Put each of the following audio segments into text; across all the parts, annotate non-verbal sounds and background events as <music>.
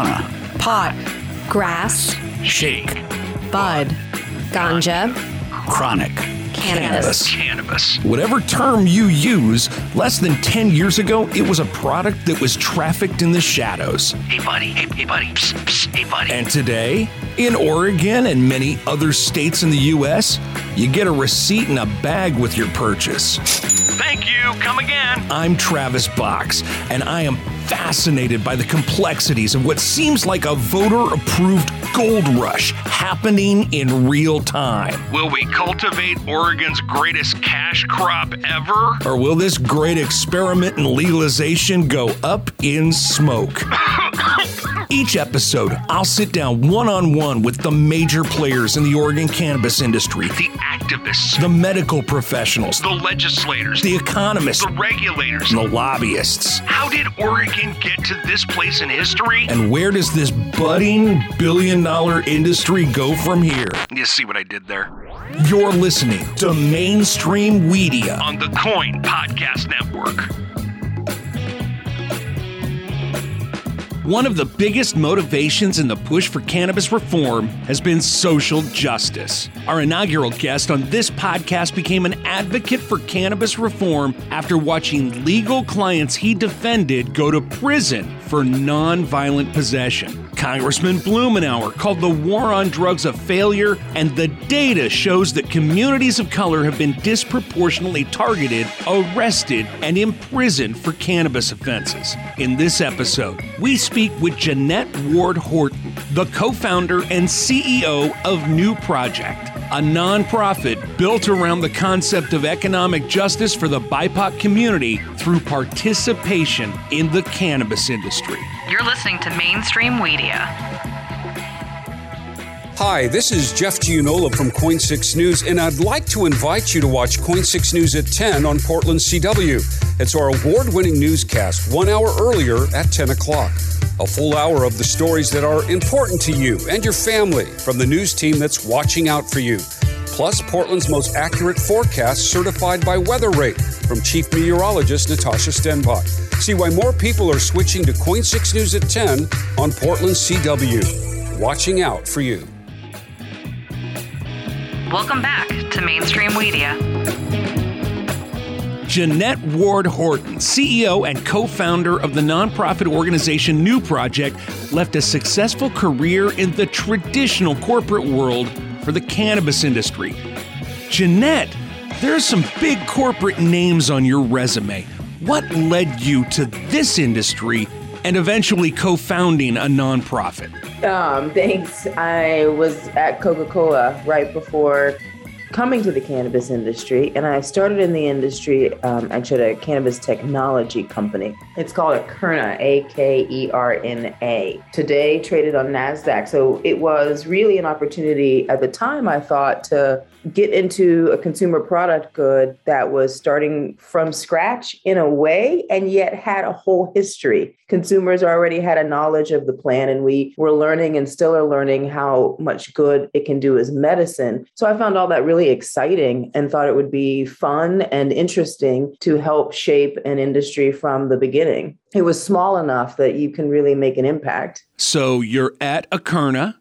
marijuana, pot, grass, shake, bud, ganja, chronic, cannabis. Cannabis. Whatever term you use, less than 10 years ago, it was a product that was trafficked in the shadows. Hey, buddy. Hey, hey buddy. Psst, psst. Hey, buddy. And today, in Oregon and many other states in the U.S., you get a receipt and a bag with your purchase. Thank you. Come again. I'm Travis Box, and I am fascinated by the complexities of what seems like a voter approved gold rush happening in real time. Will we cultivate Oregon's greatest cash crop ever? Or will this great experiment in legalization go up in smoke? <laughs> Each episode, I'll sit down one on one with the major players in the Oregon cannabis industry, The activists, the medical professionals, the legislators, the economists, the regulators. and the lobbyists. How did Oregon get to this place in history? And where does this budding billion dollar industry go from here? You see what I did there? You're listening to Mainstream Media. On the KOIN Podcast Network. One of the biggest motivations in the push for cannabis reform has been social justice. Our inaugural guest on this podcast became an advocate for cannabis reform after watching legal clients he defended go to prison for nonviolent possession. Congressman Blumenauer called the war on drugs a failure, and the data shows that communities of color have been disproportionately targeted, arrested, and imprisoned for cannabis offenses. In this episode, we speak with Jeanette Ward Horton, the co founder and CEO of NuProject, a nonprofit built around the concept of economic justice for the BIPOC community through participation in the cannabis industry. You're listening to Mainstream Media. Hi, this is Jeff Gianola from KOIN 6 News, and I'd like to invite you to watch KOIN 6 News at 10 on Portland CW. It's our award winning newscast, one hour earlier at 10 o'clock. A full hour of the stories that are important to you and your family from the news team that's watching out for you. Plus, Portland's most accurate forecast certified by WeatheRate from Chief Meteorologist Natasha Stenbock. See why more people are switching to KOIN 6 News at 10 on Portland CW. Watching out for you. Welcome back to Mainstream Media. Jeanette Ward Horton, CEO and co founder of the nonprofit organization NuProject, left a successful career in the traditional corporate world for the cannabis industry. Jeanette, there are some big corporate names on your resume. What led you to this industry and eventually co founding a nonprofit? Um, thanks. I was at Coca Cola right before coming to the cannabis industry, and I started in the industry um, actually at a cannabis technology company. It's called Akerna, A K E R N A. Today, traded on NASDAQ. So it was really an opportunity at the time, I thought, to get into a consumer product good that was starting from scratch in a way and yet had a whole history. Consumers already had a knowledge of the plant, and we were learning and still are learning how much good it can do as medicine. So I found all that really exciting and thought it would be fun and interesting to help shape an industry from the beginning. It was small enough that you can really make an impact. So you're at Akerna,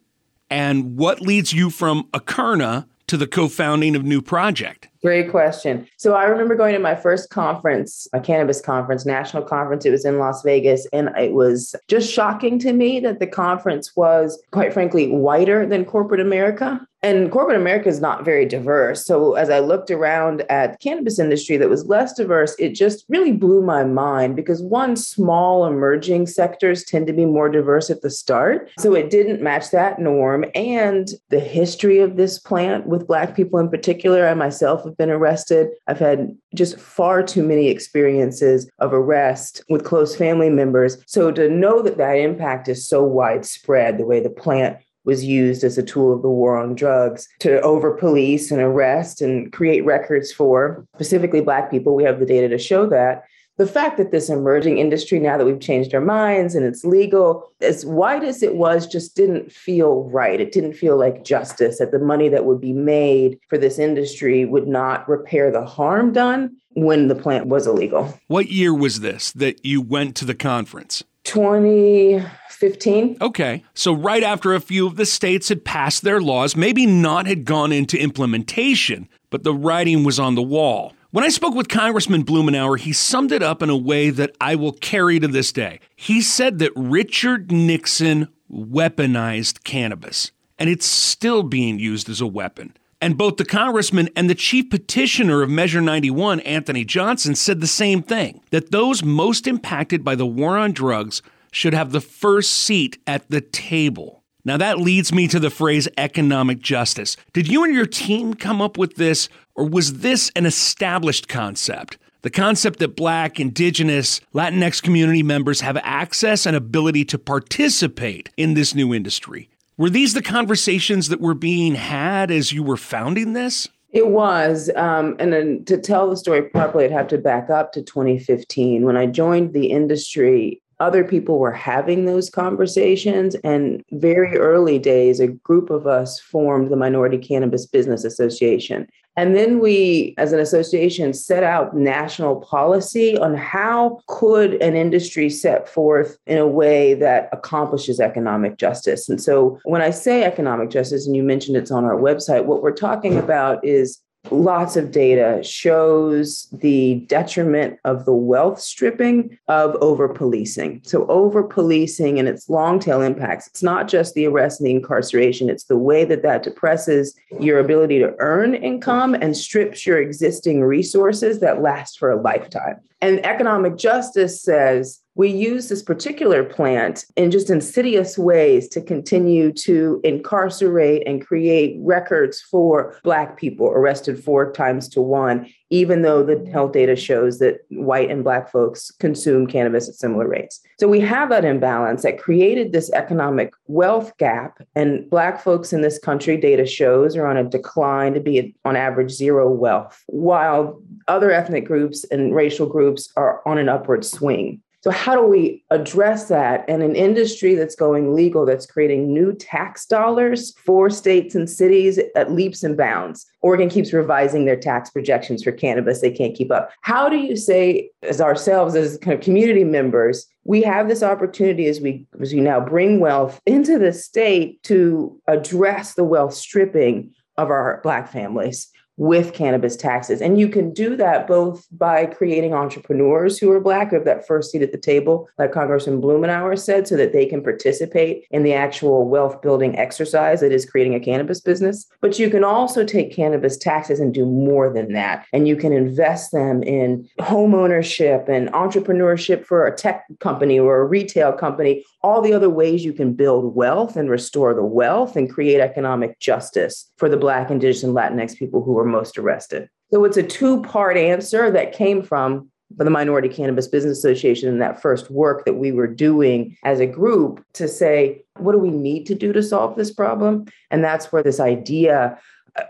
and what leads you from Akerna to the co founding of NuProject? Great question. So I remember going to my first conference, a cannabis conference, national conference. It was in Las Vegas. And it was just shocking to me that the conference was, quite frankly, whiter than corporate America. And corporate America is not very diverse. So as I looked around at cannabis industry that was less diverse, it just really blew my mind because one, small emerging sectors tend to be more diverse at the start. So it didn't match that norm. And the history of this plant with Black people in particular, I myself have been arrested. I've had just far too many experiences of arrest with close family members. So to know that that impact is so widespread, the way the plant was used as a tool of the war on drugs to over police and arrest and create records for specifically Black people. We have the data to show that. The fact that this emerging industry, now that we've changed our minds and it's legal, as wide as it was, just didn't feel right. It didn't feel like justice, that the money that would be made for this industry would not repair the harm done when the plant was illegal. What year was this that you went to the conference? 2015. Okay. So, right after a few of the states had passed their laws, maybe not had gone into implementation, but the writing was on the wall. When I spoke with Congressman Blumenauer, he summed it up in a way that I will carry to this day. He said that Richard Nixon weaponized cannabis, and it's still being used as a weapon. And both the congressman and the chief petitioner of Measure 91, Anthony Johnson, said the same thing that those most impacted by the war on drugs should have the first seat at the table. Now, that leads me to the phrase economic justice. Did you and your team come up with this, or was this an established concept? The concept that Black, Indigenous, Latinx community members have access and ability to participate in this new industry. Were these the conversations that were being had as you were founding this? It was. Um, and then to tell the story properly, I'd have to back up to 2015. When I joined the industry, other people were having those conversations. And very early days, a group of us formed the Minority Cannabis Business Association. And then we, as an association, set out national policy on how could an industry set forth in a way that accomplishes economic justice. And so when I say economic justice, and you mentioned it's on our website, what we're talking about is lots of data shows the detriment of the wealth stripping of over policing. So, over policing and its long tail impacts, it's not just the arrest and the incarceration, it's the way that that depresses your ability to earn income and strips your existing resources that last for a lifetime. And economic justice says we use this particular plant in just insidious ways to continue to incarcerate and create records for Black people arrested four times to one, even though the health data shows that white and Black folks consume cannabis at similar rates. So we have that imbalance that created this economic wealth gap. And Black folks in this country, data shows, are on a decline to be on average zero wealth, while other ethnic groups and racial groups are on an upward swing. So, how do we address that in an industry that's going legal, that's creating new tax dollars for states and cities at leaps and bounds? Oregon keeps revising their tax projections for cannabis. They can't keep up. How do you say, as ourselves, as kind of community members, we have this opportunity as we as we now bring wealth into the state to address the wealth stripping of our black families with cannabis taxes. And you can do that both by creating entrepreneurs who are Black, who have that first seat at the table, like Congressman Blumenauer said, so that they can participate in the actual wealth building exercise that is creating a cannabis business. But you can also take cannabis taxes and do more than that. And you can invest them in home ownership and entrepreneurship for a tech company or a retail company, all the other ways you can build wealth and restore the wealth and create economic justice for the Black, Indigenous, and Latinx people who are most arrested. So it's a two part answer that came from the Minority Cannabis Business Association and that first work that we were doing as a group to say, what do we need to do to solve this problem? And that's where this idea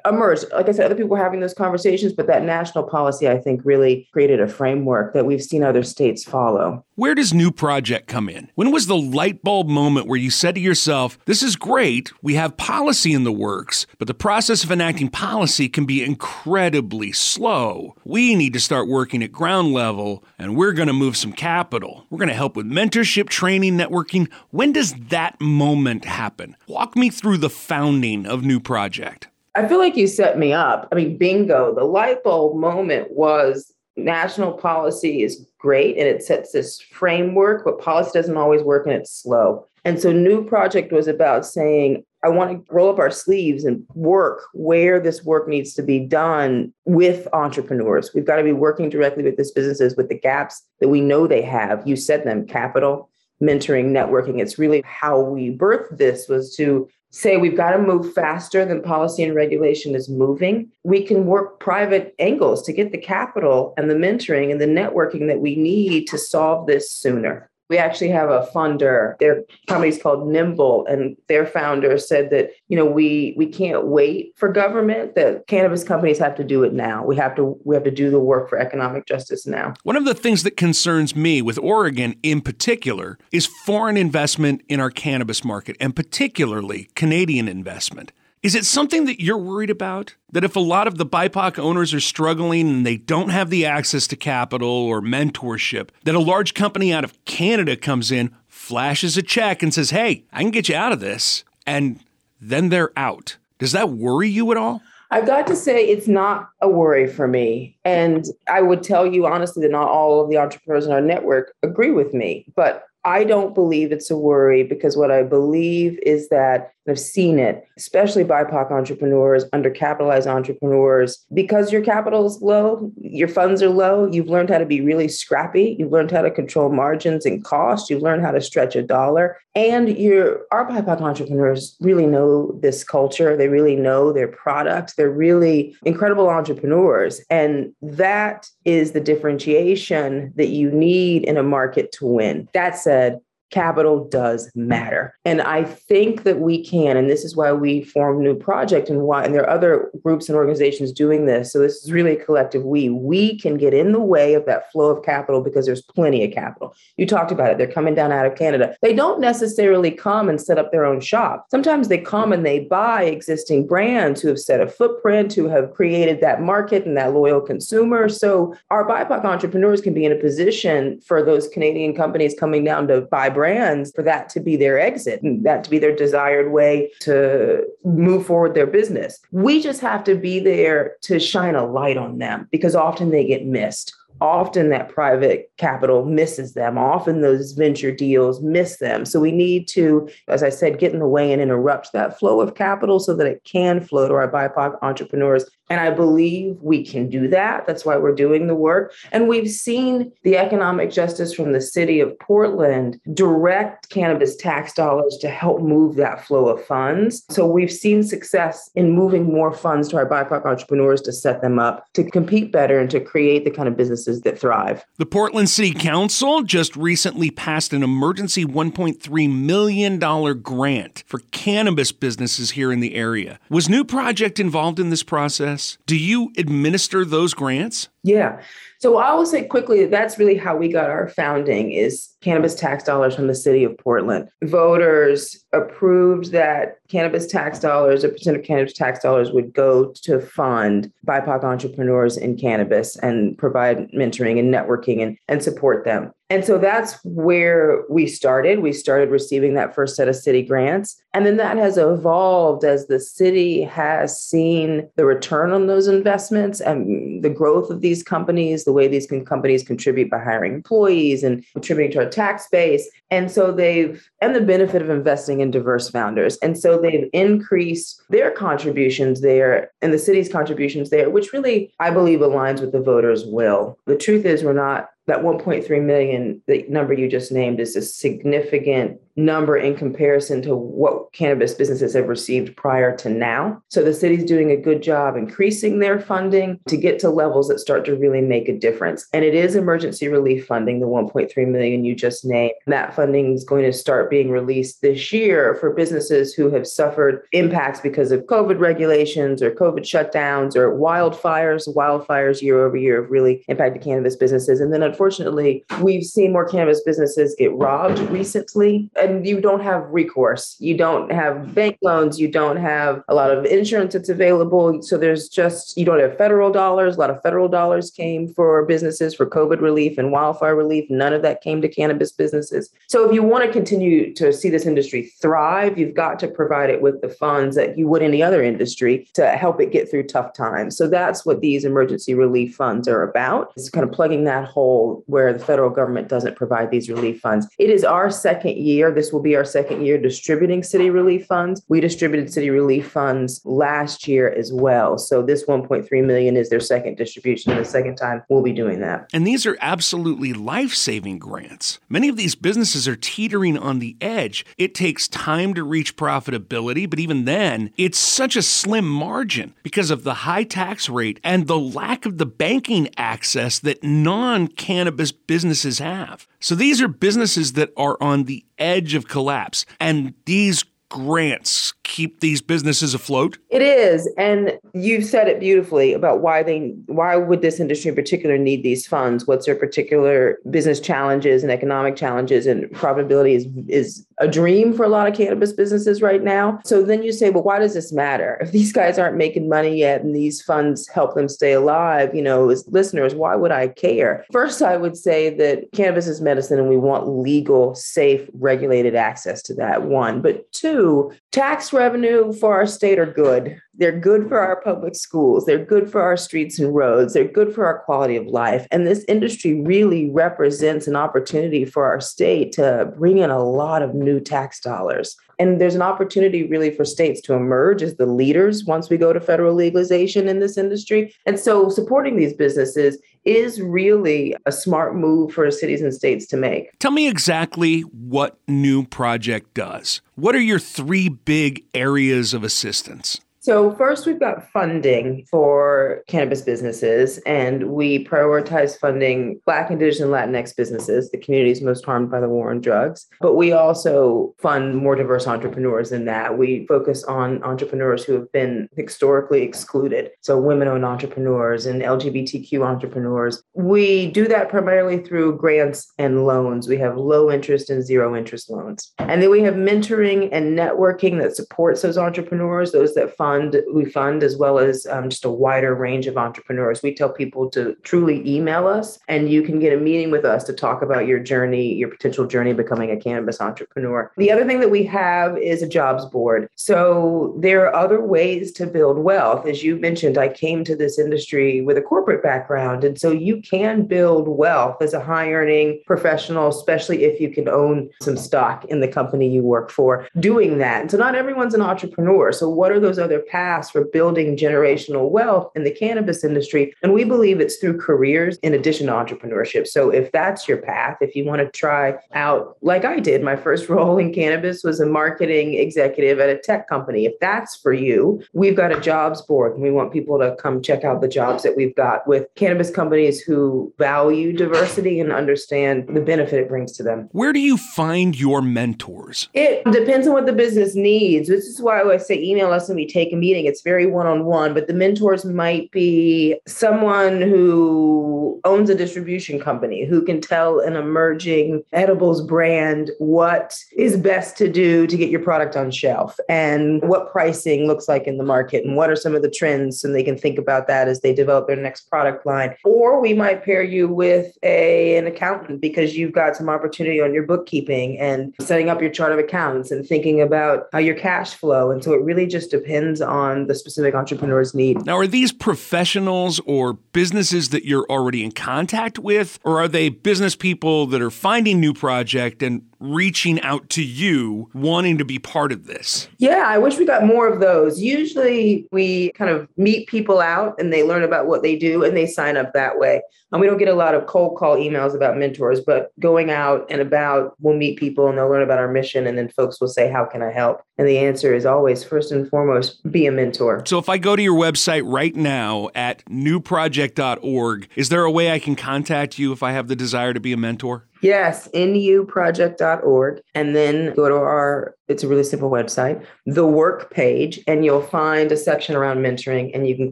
emerged. Like I said, other people were having those conversations, but that national policy, I think, really created a framework that we've seen other states follow. Where does NuProject come in? When was the light bulb moment where you said to yourself, This is great, we have policy in the works, but the process of enacting policy can be incredibly slow. We need to start working at ground level, and we're going to move some capital. We're going to help with mentorship, training, networking. When does that moment happen? Walk me through the founding of NuProject. I feel like you set me up. I mean, bingo. The light bulb moment was national policy is great and it sets this framework, but policy doesn't always work and it's slow. And so, NuProject was about saying, I want to roll up our sleeves and work where this work needs to be done with entrepreneurs. We've got to be working directly with these businesses with the gaps that we know they have. You said them capital, mentoring, networking. It's really how we birthed this was to say we've got to move faster than policy and regulation is moving. We can work private angles to get the capital and the mentoring and the networking that we need to solve this sooner. We actually have a funder. Their company's called Nimble, and their founder said that you know we we can't wait for government. That cannabis companies have to do it now. We have to we have to do the work for economic justice now. One of the things that concerns me with Oregon in particular is foreign investment in our cannabis market, and particularly Canadian investment. Is it something that you're worried about? That if a lot of the BIPOC owners are struggling and they don't have the access to capital or mentorship, that a large company out of Canada comes in, flashes a check, and says, hey, I can get you out of this. And then they're out. Does that worry you at all? I've got to say, it's not a worry for me. And I would tell you honestly that not all of the entrepreneurs in our network agree with me. But I don't believe it's a worry because what I believe is that I've seen it, especially BIPOC entrepreneurs, undercapitalized entrepreneurs. Because your capital is low, your funds are low, you've learned how to be really scrappy. You've learned how to control margins and cost. You've learned how to stretch a dollar. And your our BIPOC entrepreneurs really know this culture. They really know their product. They're really incredible entrepreneurs. And that is the differentiation that you need in a market to win. That said, capital does matter. And I think that we can, and this is why we formed NuProject and why, and there are other groups and organizations doing this. So this is really a collective we. We can get in the way of that flow of capital because there's plenty of capital. You talked about it. They're coming down out of Canada. They don't necessarily come and set up their own shop. Sometimes they come and they buy existing brands who have set a footprint, who have created that market and that loyal consumer. So our BIPOC entrepreneurs can be in a position for those Canadian companies coming down to buy brands for that to be their exit and that to be their desired way to move forward their business. We just have to be there to shine a light on them because often they get missed often that private capital misses them. Often those venture deals miss them. So we need to, as I said, get in the way and interrupt that flow of capital so that it can flow to our BIPOC entrepreneurs. And I believe we can do that. That's why we're doing the work. And we've seen the economic justice from the city of Portland direct cannabis tax dollars to help move that flow of funds. So we've seen success in moving more funds to our BIPOC entrepreneurs to set them up to compete better and to create the kind of businesses that thrive. The Portland City Council just recently passed an emergency $1.3 million grant for cannabis businesses here in the area. Was NuProject involved in this process? Do you administer those grants? Yeah. So I will say quickly that that's really how we got our founding is cannabis tax dollars from the city of Portland. Voters approved that cannabis tax dollars, a percent of cannabis tax dollars would go to fund BIPOC entrepreneurs in cannabis and provide mentoring and networking and, and support them. And so that's where we started. We started receiving that first set of city grants. And then that has evolved as the city has seen the return on those investments and the growth of these companies, the way these companies contribute by hiring employees and contributing to our tax base. And so they've, and the benefit of investing in diverse founders. And so they've increased their contributions there and the city's contributions there, which really, I believe, aligns with the voters' will. The truth is, we're not that 1.3 million, the number you just named, is a significant number in comparison to what cannabis businesses have received prior to now. So the city's doing a good job increasing their funding to get to levels that start to really make a difference. And it is emergency relief funding, the 1.3 million you just named. That funding is going to start being released this year for businesses who have suffered impacts because of COVID regulations or COVID shutdowns or wildfires. Wildfires year over year have really impacted cannabis businesses. And then unfortunately, we've seen more cannabis businesses get robbed recently. And you don't have recourse. You don't have bank loans. You don't have a lot of insurance that's available. So there's just, you don't have federal dollars. A lot of federal dollars came for businesses for COVID relief and wildfire relief. None of that came to cannabis businesses. So if you want to continue to see this industry thrive, you've got to provide it with the funds that you would any other industry to help it get through tough times. So that's what these emergency relief funds are about. It's kind of plugging that hole where the federal government doesn't provide these relief funds. It is our second year this will be our second year distributing city relief funds. We distributed city relief funds last year as well. So this 1.3 million is their second distribution. The second time we'll be doing that. And these are absolutely life saving grants. Many of these businesses are teetering on the edge. It takes time to reach profitability, but even then, it's such a slim margin because of the high tax rate and the lack of the banking access that non cannabis businesses have. So these are businesses that are on the edge of collapse. And these grants keep these businesses afloat? It is, and you've said it beautifully about why they why would this industry in particular need these funds? What's their particular business challenges and economic challenges and profitability is is a dream for a lot of cannabis businesses right now. So then you say, well, why does this matter? If these guys aren't making money yet and these funds help them stay alive, you know, as listeners, why would I care? First, I would say that cannabis is medicine and we want legal, safe, regulated access to that, one. But two, tax revenue for our state are good. They're good for our public schools. They're good for our streets and roads. They're good for our quality of life. And this industry really represents an opportunity for our state to bring in a lot of new tax dollars. And there's an opportunity really for states to emerge as the leaders once we go to federal legalization in this industry. And so supporting these businesses is really a smart move for cities and states to make. Tell me exactly what NuProject does. What are your three big areas of assistance? So, first, we've got funding for cannabis businesses, and we prioritize funding Black, Indigenous, and Latinx businesses, the communities most harmed by the war on drugs. But we also fund more diverse entrepreneurs than that. We focus on entrepreneurs who have been historically excluded, so women owned entrepreneurs and LGBTQ entrepreneurs. We do that primarily through grants and loans. We have low interest and zero interest loans. And then we have mentoring and networking that supports those entrepreneurs, those that fund fund we fund as well as um, just a wider range of entrepreneurs. We tell people to truly email us and you can get a meeting with us to talk about your journey your potential journey becoming a cannabis entrepreneur. The other thing that we have is a jobs board. So there are other ways to build wealth. As you mentioned i came to this industry with a corporate background and so you can build wealth as a high earning professional especially if you can own some stock in the company you work for doing that. And so not everyone's an entrepreneur. So what are those other paths for building generational wealth in the cannabis industry. And we believe it's through careers in addition to entrepreneurship. So if that's your path, if you want to try out, like I did, my first <laughs> role in cannabis was a marketing executive at a tech company. If that's for you, we've got a jobs board and we want people to come check out the jobs that we've got with cannabis companies who value diversity and understand the benefit it brings to them. Where do you find your mentors? It depends on what the business needs. This is why I say email us and we take take a meeting. It's very one on one, but the mentors might be someone who owns a distribution company who can tell an emerging edibles brand what is best to do to get your product on shelf and what pricing looks like in the market and what are some of the trends and they can think about that as they develop their next product line. Or we might pair you with a, an accountant because you've got some opportunity on your bookkeeping and setting up your chart of accounts and thinking about how your cash flow. And so it really just depends depends on the specific entrepreneur's need. Now, are these professionals or businesses that you're already in contact with, or are they business people that are finding NuProject and reaching out to you wanting to be part of this? Yeah, I wish we got more of those. Usually we kind of meet people out and they learn about what they do and they sign up that way. And we don't get a lot of cold call emails about mentors, but going out and about, we'll meet people and they'll learn about our mission. And then folks will say, How can I help? And the answer is always first and foremost, be a mentor. So if I go to your website right now at nuproject.org, is there a way I can contact you if I have the desire to be a mentor? Yes, nuproject.org. And then go to our, it's a really simple website, the work page, and you'll find a section around mentoring, and you can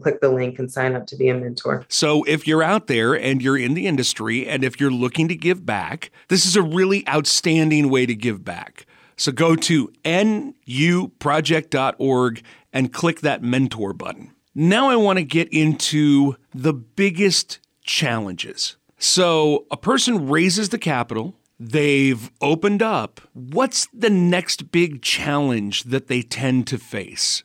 click the link and sign up to be a mentor. So if you're out there and you're in the industry, and if you're looking to give back, this is a really outstanding way to give back. So go to nuproject.org and click that mentor button. Now I want to get into the biggest challenges so a person raises the capital, they've opened up. What's the next big challenge that they tend to face?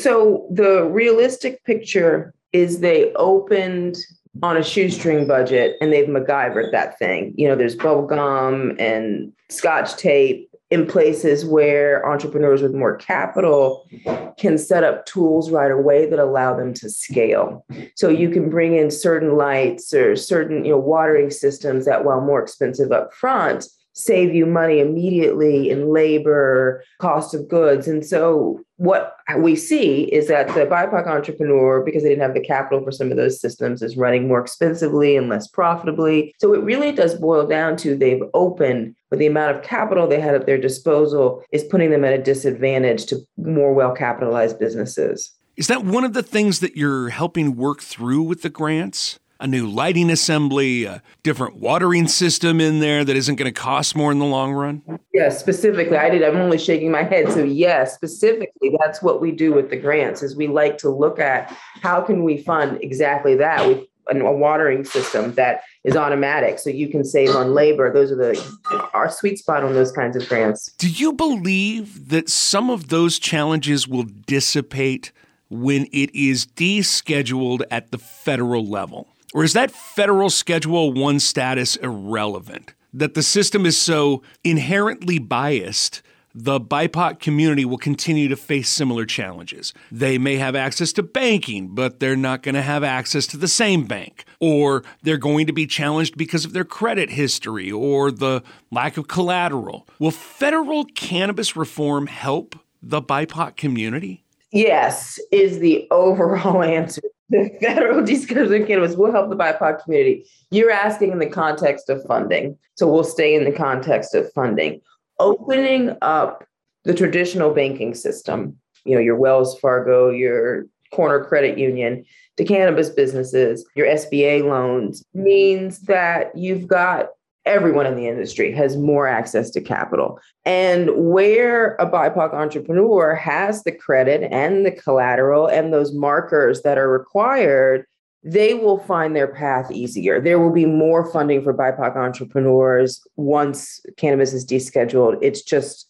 So the realistic picture is they opened on a shoestring budget and they've MacGyvered that thing. You know, there's bubble gum and scotch tape in places where entrepreneurs with more capital can set up tools right away that allow them to scale. So you can bring in certain lights or certain you know watering systems that while more expensive up front save you money immediately in labor, cost of goods. And so what we see is that the BIPOC entrepreneur, because they didn't have the capital for some of those systems, is running more expensively and less profitably. So it really does boil down to they've opened, but the amount of capital they had at their disposal is putting them at a disadvantage to more well capitalized businesses. Is that one of the things that you're helping work through with the grants? A new lighting assembly, a different watering system in there that isn't going to cost more in the long run? Yes, specifically. I did. I'm only shaking my head. So yes, specifically, that's what we do with the grants is we like to look at how can we fund exactly that. with a watering system that is automatic so you can save on labor those are the our sweet spot on those kinds of grants do you believe that some of those challenges will dissipate when it is descheduled at the federal level or is that federal Schedule 1 status irrelevant? That the system is so inherently biased, the BIPOC community will continue to face similar challenges. They may have access to banking, but they're not going to have access to the same bank. Or they're going to be challenged because of their credit history or the lack of collateral. Will federal cannabis reform help the BIPOC community? Yes, is the <laughs> overall answer the <laughs> federal descheduling cannabis will help the BIPOC community. You're asking in the context of funding. So we'll stay in the context of funding. Opening up the traditional banking system, you know, your Wells Fargo, your corner credit union to cannabis businesses, your SBA loans means that you've got everyone in the industry has more access to capital. And where a BIPOC entrepreneur has the credit and the collateral and those markers that are required, they will find their path easier. There will be more funding for BIPOC entrepreneurs once cannabis is descheduled. It's just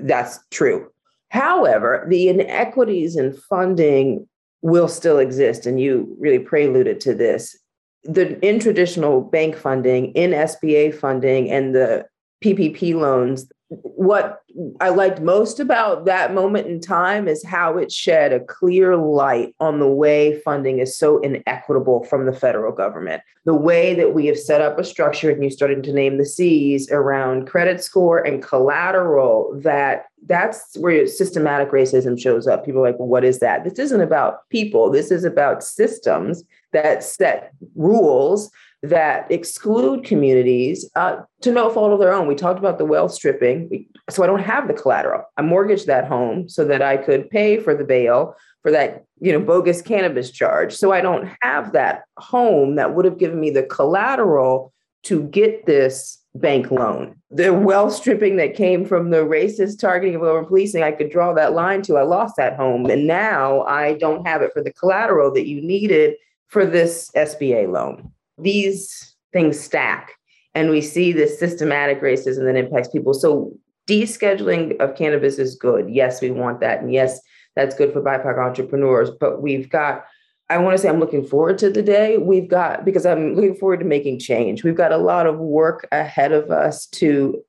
that's true. However, the inequities in funding will still exist. And you really preluded to this the in traditional bank funding, in SBA funding, and the PPP loans, what I liked most about that moment in time is how it shed a clear light on the way funding is so inequitable from the federal government. The way that we have set up a structure, and you started to name the C's around credit score and collateral, that that's where systematic racism shows up. People are like, well, what is that? This isn't about people, this is about systems that set rules that exclude communities uh, to no fault of their own. We talked about the wealth stripping. So I don't have the collateral. I mortgaged that home so that I could pay for the bail for that, you know, bogus cannabis charge. So I don't have that home that would have given me the collateral to get this bank loan. The wealth stripping that came from the racist targeting of over policing, I could draw that line to. I lost that home. And now I don't have it for the collateral that you needed for this SBA loan. These things stack, and we see this systematic racism that impacts people. So, descheduling of cannabis is good. Yes, we want that. And yes, that's good for BIPOC entrepreneurs. But we've got, I want to say, I'm looking forward to the day. We've got, because I'm looking forward to making change. We've got a lot of work ahead of us to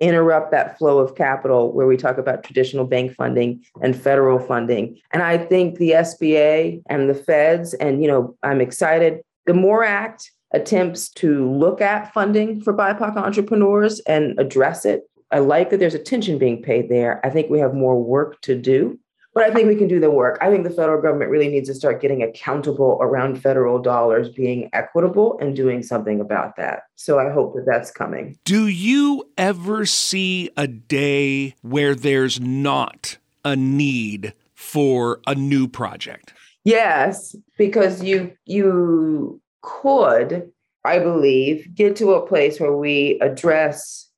interrupt that flow of capital where we talk about traditional bank funding and federal funding. And I think the SBA and the feds, and you know, I'm excited. The MORE Act attempts to look at funding for BIPOC entrepreneurs and address it. I like that there's attention being paid there. I think we have more work to do. But I think we can do the work. I think the federal government really needs to start getting accountable around federal dollars being equitable and doing something about that. So I hope that that's coming. Do you ever see a day where there's not a need for a new project? Yes, because you you could, I believe, get to a place where we address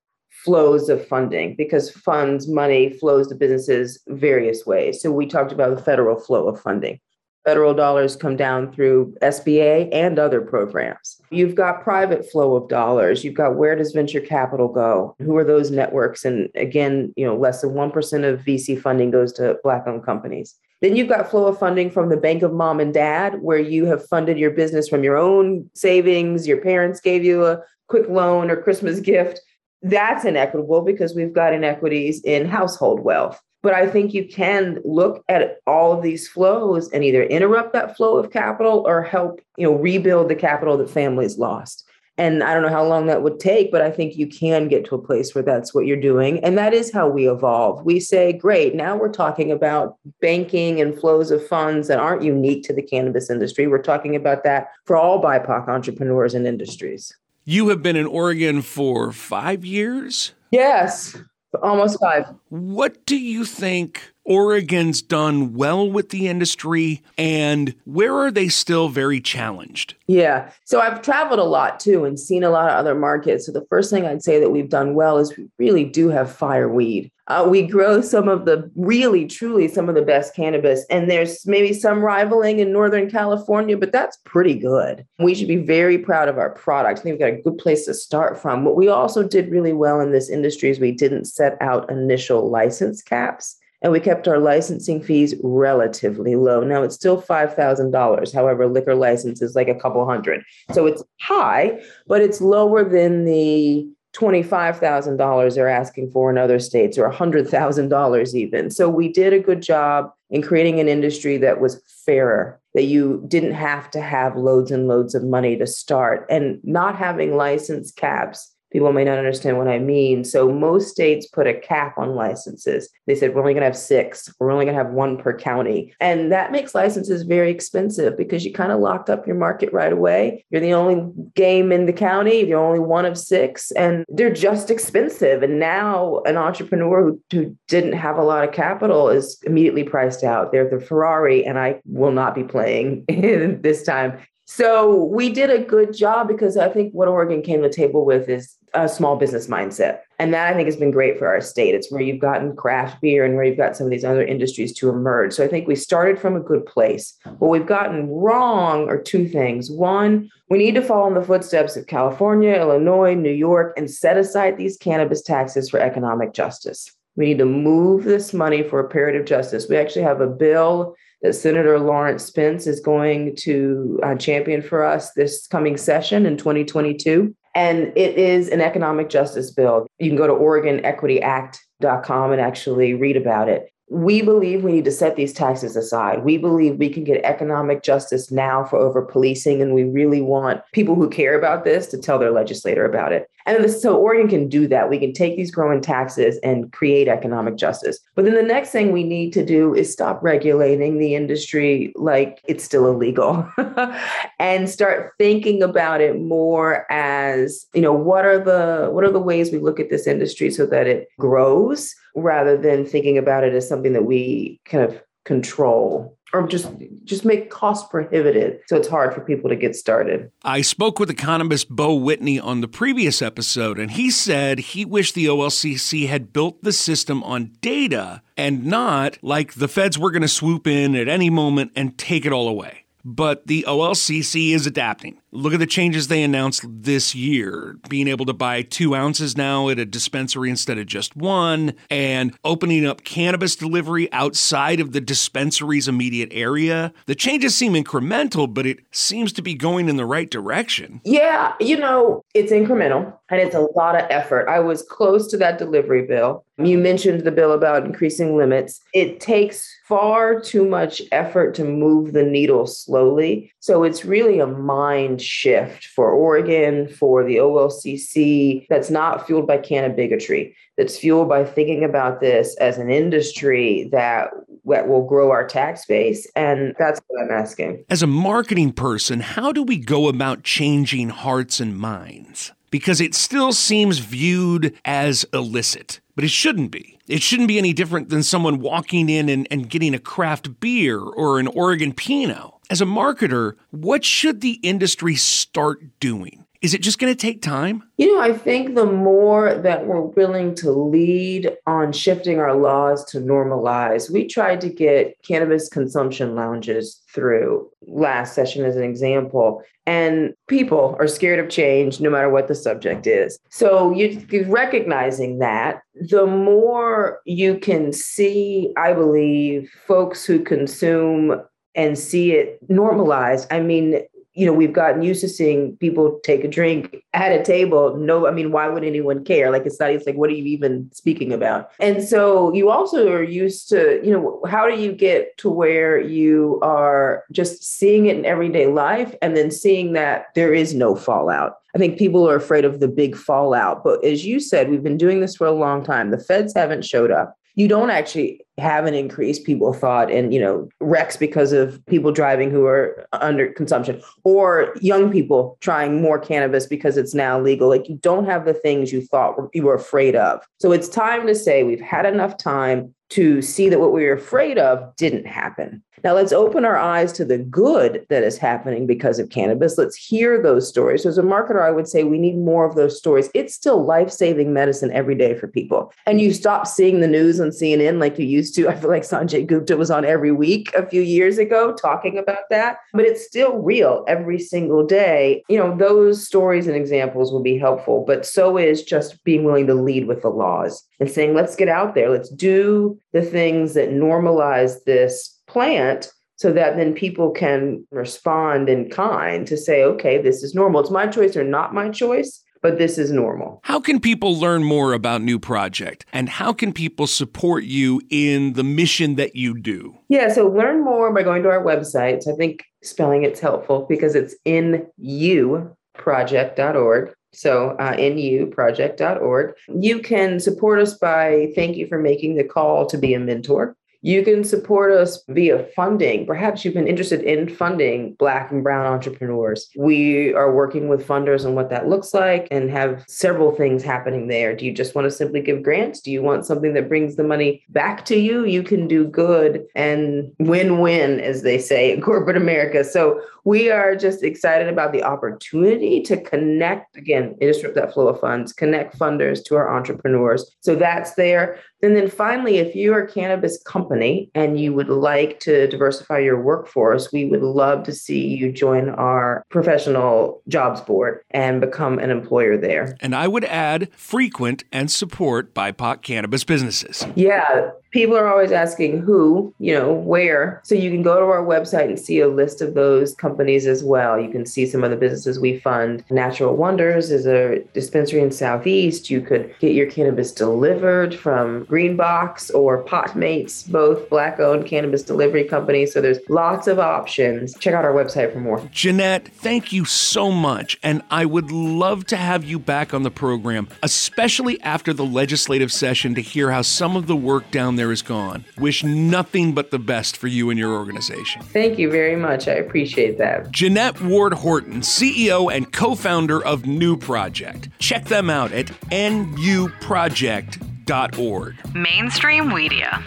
flows of funding because funds, money flows to businesses various ways. So we talked about the federal flow of funding. Federal dollars come down through SBA and other programs. You've got private flow of dollars. You've got where does venture capital go? Who are those networks? And again, you know, less than 1% of VC funding goes to Black owned companies. Then you've got flow of funding from the bank of mom and dad, where you have funded your business from your own savings. Your parents gave you a quick loan or Christmas gift that's inequitable because we've got inequities in household wealth. But I think you can look at all of these flows and either interrupt that flow of capital or help, you know, rebuild the capital that families lost. And I don't know how long that would take, but I think you can get to a place where that's what you're doing. And that is how we evolve. We say, great, now we're talking about banking and flows of funds that aren't unique to the cannabis industry. We're talking about that for all BIPOC entrepreneurs and industries. You have been in Oregon for five years? Yes, almost five. What do you think Oregon's done well with the industry and where are they still very challenged? Yeah. So I've traveled a lot too and seen a lot of other markets. So the first thing I'd say that we've done well is we really do have fireweed. Uh, we grow some of the really, truly some of the best cannabis. And there's maybe some rivaling in Northern California, but that's pretty good. We should be very proud of our product. I think we've got a good place to start from. What we also did really well in this industry is we didn't set out initial license caps and we kept our licensing fees relatively low. Now it's still $5,000. However, liquor license is like a couple hundred. So it's high, but it's lower than the $25,000 they're asking for in other states or $100,000 even. So we did a good job in creating an industry that was fairer, that you didn't have to have loads and loads of money to start and not having license caps people may not understand what I mean. So most states put a cap on licenses. They said, we're only going to have six, we're only going to have one per county. And that makes licenses very expensive because you kind of locked up your market right away. You're the only game in the county, you're only one of six, and they're just expensive. And now an entrepreneur who, who didn't have a lot of capital is immediately priced out. They're the Ferrari, and I will not be playing <laughs> this time. So we did a good job because I think what Oregon came to the table with is a small business mindset. And that I think has been great for our state. It's where you've gotten craft beer and where you've got some of these other industries to emerge. So I think we started from a good place. What we've gotten wrong are two things. One, we need to follow in the footsteps of California, Illinois, New York, and set aside these cannabis taxes for economic justice. We need to move this money for reparative justice. We actually have a bill that Senator Lawrence Spence is going to uh, champion for us this coming session in 2022. And it is an economic justice bill. You can go to OregonEquityAct.com and actually read about it we believe we need to set these taxes aside. We believe we can get economic justice now for over policing, and we really want people who care about this to tell their legislator about it. And so Oregon can do that. We can take these growing taxes and create economic justice. But then the next thing we need to do is stop regulating the industry like it's still illegal <laughs> and start thinking about it more as, you know, what are the what are the ways we look at this industry so that it grows rather than thinking about it as something that we kind of control or just just make cost prohibitive so it's hard for people to get started. I spoke with economist Beau Whitney on the previous episode and he said he wished the OLCC had built the system on data and not like the feds were going to swoop in at any moment and take it all away. But the OLCC is adapting. Look at the changes they announced this year being able to buy two ounces now at a dispensary instead of just one, and opening up cannabis delivery outside of the dispensary's immediate area. The changes seem incremental, but it seems to be going in the right direction. Yeah, you know, it's incremental and it's a lot of effort. I was close to that delivery bill. You mentioned the bill about increasing limits. It takes far too much effort to move the needle slowly. So it's really a mind shift for Oregon, for the OLCC, that's not fueled by canna bigotry, that's fueled by thinking about this as an industry that, that will grow our tax base. And that's what I'm asking. As a marketing person, how do we go about changing hearts and minds? Because it still seems viewed as illicit, but it shouldn't be. It shouldn't be any different than someone walking in and, and getting a craft beer or an Oregon Pinot as a marketer, what should the industry start doing? Is it just going to take time? You know, I think the more that we're willing to lead on shifting our laws to normalize, we tried to get cannabis consumption lounges through last session as an example. And people are scared of change no matter what the subject is. So you recognizing that, the more you can see, I believe, folks who consume and see it normalized. I mean, you know, we've gotten used to seeing people take a drink at a table. No, I mean, why would anyone care? Like it's not, it's like, what are you even speaking about? And so you also are used to, you know, how do you get to where you are just seeing it in everyday life and then seeing that there is no fallout? I think people are afraid of the big fallout. But as you said, we've been doing this for a long time. The feds haven't showed up you don't actually have an increase people thought in you know wrecks because of people driving who are under consumption or young people trying more cannabis because it's now legal. Like you don't have the things you thought you were afraid of. So it's time to say we've had enough time to see that what we were afraid of didn't happen. Now, let's open our eyes to the good that is happening because of cannabis. Let's hear those stories. So as a marketer, I would say we need more of those stories. It's still life saving medicine every day for people. And you stop seeing the news on CNN like you used to. I feel like Sanjay Gupta was on every week a few years ago talking about that, but it's still real every single day. You know, those stories and examples will be helpful, but so is just being willing to lead with the laws and saying, let's get out there, let's do the things that normalize this plant so that then people can respond in kind to say, okay, this is normal. It's my choice or not my choice, but this is normal. How can people learn more about NuProject and how can people support you in the mission that you do? Yeah, so learn more by going to our website. So I think spelling it's helpful because it's in you project.org. So, uh, nuproject.org. You can support us by thank you for making the call to be a mentor. You can support us via funding. Perhaps you've been interested in funding Black and Brown entrepreneurs. We are working with funders on what that looks like and have several things happening there. Do you just want to simply give grants? Do you want something that brings the money back to you? You can do good and win win, as they say in corporate America. So we are just excited about the opportunity to connect again, disrupt that flow of funds, connect funders to our entrepreneurs. So that's there. And then finally, if you're a cannabis company and you would like to diversify your workforce, we would love to see you join our professional jobs board and become an employer there. And I would add frequent and support BIPOC cannabis businesses. Yeah, people are always asking who, you know, where. So you can go to our website and see a list of those companies as well. You can see some of the businesses we fund. Natural Wonders is a dispensary in Southeast. You could get your cannabis delivered from Greenbox or Potmates, both black owned cannabis delivery companies. So there's lots of options. Check out our website for more. Jeanette, thank you so much. And I would love to have you back on the program, especially after the legislative session to hear how some of the work down there there is gone. Wish nothing but the best for you and your organization. Thank you very much. I appreciate that. Jeanette Ward Horton, CEO and co founder of NuProject. Check them out at nuproject.org. Mainstream Media.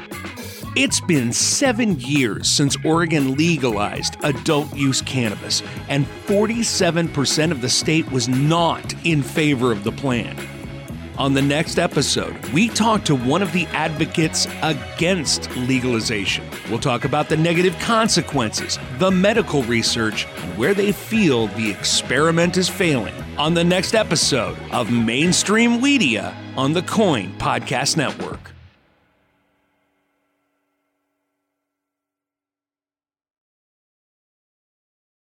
It's been seven years since Oregon legalized adult use cannabis, and 47% of the state was not in favor of the plan. On the next episode, we talk to one of the advocates against legalization. We'll talk about the negative consequences, the medical research, and where they feel the experiment is failing. On the next episode of Mainstream Media on the KOIN Podcast Network.